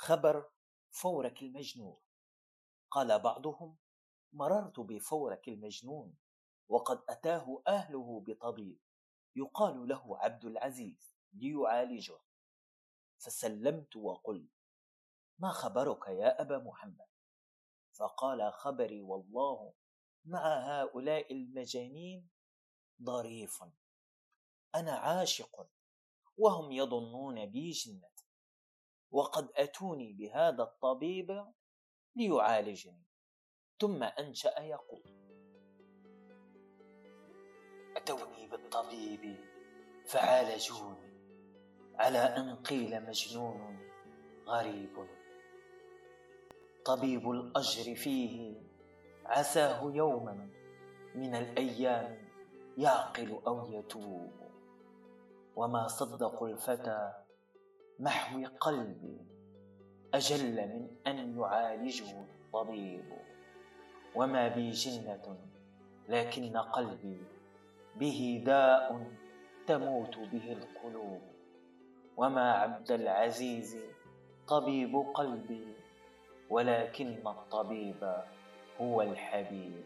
خبر فورك المجنون. قال بعضهم مررت بفورك المجنون وقد أتاه أهله بطبيب يقال له عبد العزيز ليعالجه. فسلمت وقلت ما خبرك يا أبا محمد؟ فقال خبري والله مع هؤلاء المجانين ظريف. أنا عاشق وهم يظنون بي جنة. وقد أتوني بهذا الطبيب ليعالجني. ثم أنشأ يقول أتوني بالطبيب فعالجوني على أن قيل مجنون غريب. طبيب الأجر فيه عساه يوما من الأيام يعقل أو يتوب. وما صدق الفتى محو قلبي أجل من أن يعالجه الطبيب. وما بي جنة لكن قلبي به داء تموت به القلوب. وما عبد العزيز طبيب قلبي ولكن الطبيب هو الحبيب.